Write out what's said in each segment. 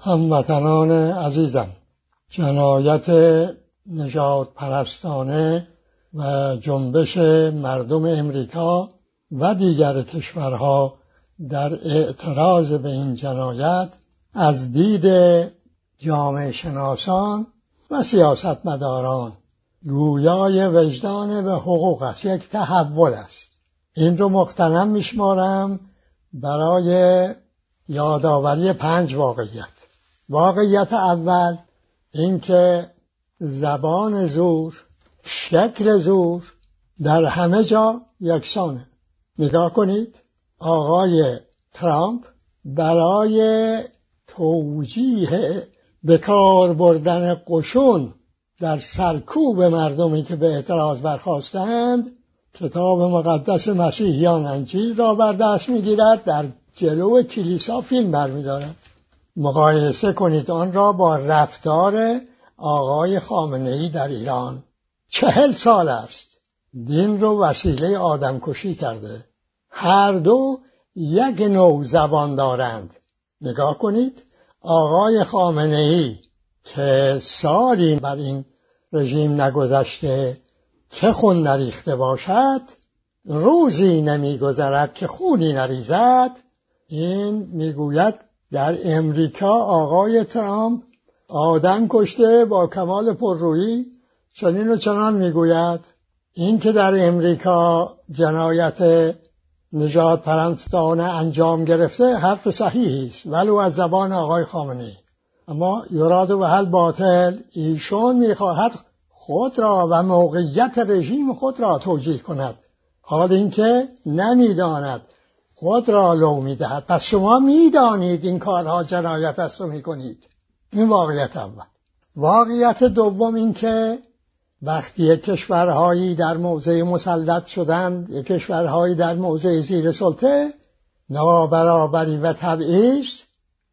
هموطنان عزیزم جنایت نجات پرستانه و جنبش مردم امریکا و دیگر کشورها در اعتراض به این جنایت از دید جامعه شناسان و سیاستمداران. گویای وجدان به حقوق است یک تحول است. این رو مقتنم میشمارم برای یادآوری پنج واقعیت. واقعیت اول اینکه زبان زور شکل زور در همه جا یکسانه. نگاه کنید آقای ترامپ برای توجیه به کار بردن قشون در سرکوب مردمی که به اعتراض برخواستند کتاب مقدس مسیحیان انجیل را بر دست می‌گیرد در جلو کلیسا فیلم برمیدارد مقایسه کنید آن را با رفتار آقای خامنه ای در ایران. چهل سال است. دین رو وسیله آدمکشی کرده. هر دو یک نوع زبان دارند. نگاه کنید آقای خامنه ای که سالی بر این رژیم نگذشته که خون نریخته باشد روزی نمیگذرد که خونی نریزد این می‌گوید در امریکا آقای ترامپ آدم کشته با کمال پررویی چنین و چنان می‌گوید. این که در امریکا جنایت نجات پرستانه انجام گرفته حرف صحیحی است. ولو از زبان آقای خامنه‌ای. اما یراد و حل باطل ایشون می‌خواهد خود را و موقعیت رژیم خود را توجیه کند. حال اینکه نمی‌داند خود را لو می‌دهد. پس شما می‌دانید این کارها جنایت است و می‌کنید. این واقعیت اول. واقعیت دوم این که وقتی کشورهایی در موضع مسلط شدند کشورهایی در موضع زیر سلطه نابرابری و تبعیض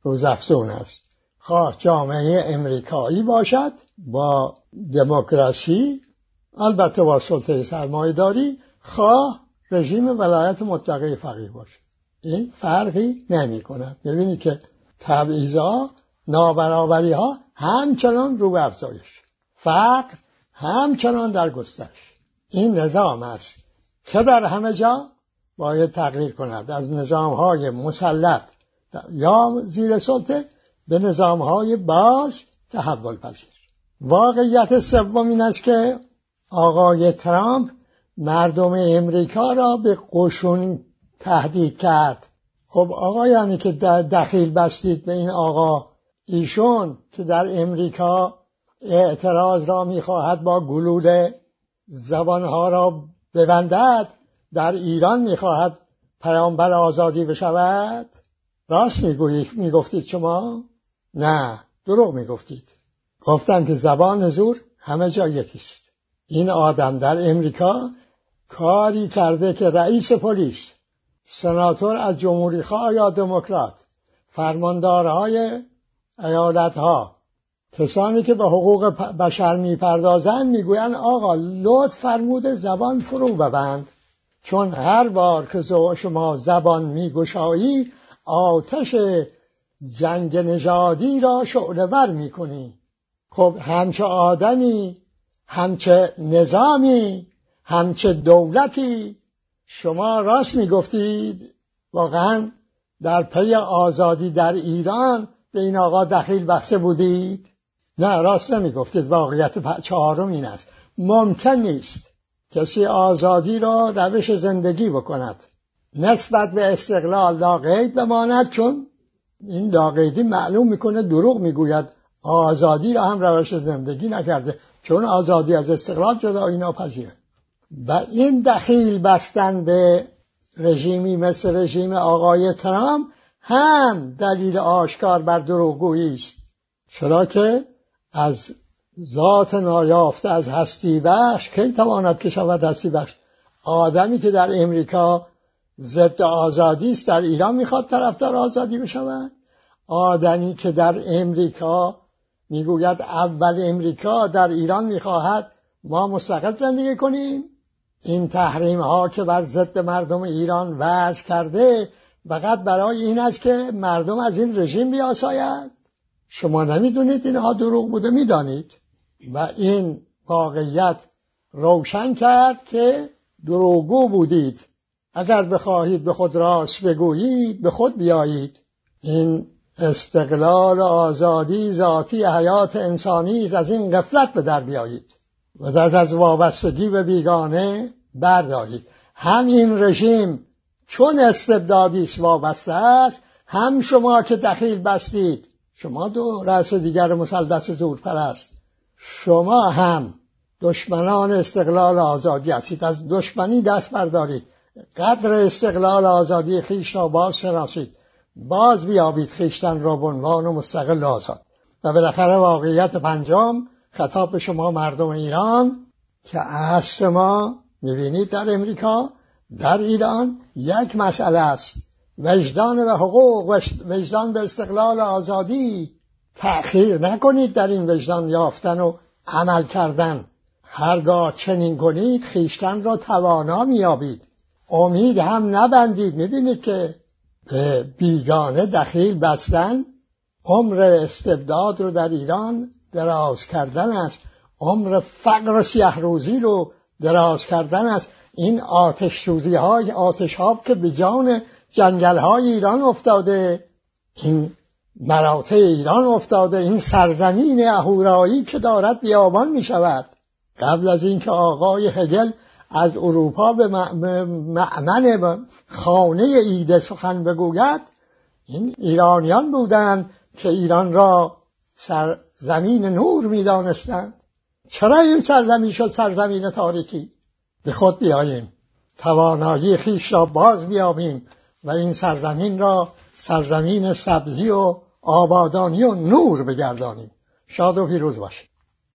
روزافزون است. خواه جامعه امریکایی باشد با دموکراسی البته با سلطه سرمایه داری خواه رژیم ولایت مطلقه فقیر باشه این فرقی نمی کند ببینید که تبعیض نابرابری ها همچنان رو به افزایش. فقر همچنان در گسترش. این نظام است که در همه جا باید تغییر کند. از نظام های مسلط یا زیر سلطه به نظام های باز تحول پذیر واقعیت سوم این است که آقای ترامپ مردم امریکا را به قشون تهدید کرد. خب آقایانی که دخیل بستید به این آقا ایشون که در امریکا اعتراض را می‌خواهد با گلوله زبانها را ببندد در ایران می‌خواهد پیامبر آزادی بشود؟ راست می‌گویید می‌گفتید شما؟ نه دروغ می‌گفتید. گفتم که زبان زور همه جا یکیست. این آدم در امریکا کاری کرده که رئیس پلیس سناتور از جمهوری خواه یا دموکرات فرماندارهای ایالت ها کسانی که به حقوق بشر می‌پردازند می‌گویند آقا لطف فرمود زبان فرو ببند. چون هر بار که شما زبان میگشایی آتش جنگ نژادی را شعله ور می‌کنی. خب همچه آدمی همچه نظامی همچه دولتی شما راست می‌گفتید واقعا در پی آزادی در ایران به این آقا دخیل بخشه بودید؟ نه راست نمی‌گفتید واقعیت چهارم این است. ممکن نیست کسی آزادی را روش زندگی بکند. نسبت به استقلال لاقید بماند چون این لاقیدی معلوم می‌کنه دروغ می‌گوید. آزادی را هم روش زندگی نکرده. چون آزادی از استقلال جدایی ناپذیره. و این دخیل بستن به رژیمی مثل رژیم آقای ترامپ هم دلیل آشکار بر دروغگویی است. چرا که از ذات نایافته از هستی بخش کی تواند که شود هستی بخش؟ آدمی که در امریکا ضد آزادی است در ایران می‌خواد طرفدار آزادی بشود. آدمی که در امریکا می‌گوید اول امریکا در ایران می‌خواهد ما مستقل زندگی کنیم. این تحریم ها که بر ضد مردم ایران وضع کرده فقط برای این است که مردم از این رژیم بیاساید. شما نمی‌دونید اینها دروغ بوده می‌دانید. و این واقعیت روشن کرد که دروغگو بودید. اگر بخواهید به خود راست بگویید به خود بیایید. این استقلال آزادی ذاتی حیات انسانی از این غفلت به در بیایید. و در از وابستگی به بیگانه بردارید. همین رژیم چون استبدادی وابسته است هم شما که دخیل بستید. شما دو رأس دیگر مسلدس زور پرست شما هم دشمنان استقلال آزادی هستید. از دشمنی دست بردارید. قدر استقلال آزادی خیش را باز شناسید. باز بیابید خیشتن را به عنوان مستقل آزاد. و بالاخره واقعیت پنجم خطاب به شما مردم ایران که اصل ما می‌بینید در امریکا در ایران یک مسئله است. وجدان و حقوق وجدان به استقلال آزادی تأخیر نکنید در این وجدان یافتن و عمل کردن. هرگاه چنین کنید خیشتن را توانا میابید امید هم نبندید. می‌بینید که به بیگانه دخیل بستن عمر استبداد رو در ایران دراز کردن است. عمر فقر سیه روزی رو دراز کردن است. این آتش سوزی های آتش ها که به جان جنگل های ایران افتاده این مراتع ایران افتاده این سرزمین اهورایی که دارد بیابان می شود قبل از اینکه آقای هگل از اروپا به معمن خانه ایده سخن بگوید این ایرانیان بودند که ایران را سرزمین نور می‌دانستند. چرا این سرزمین شد سرزمین تاریکی؟ به خود بیاییم. توانایی خیش را باز بیابیم و این سرزمین را سرزمین سبزی و آبادانی و نور بگردانیم. شاد و پیروز باشیم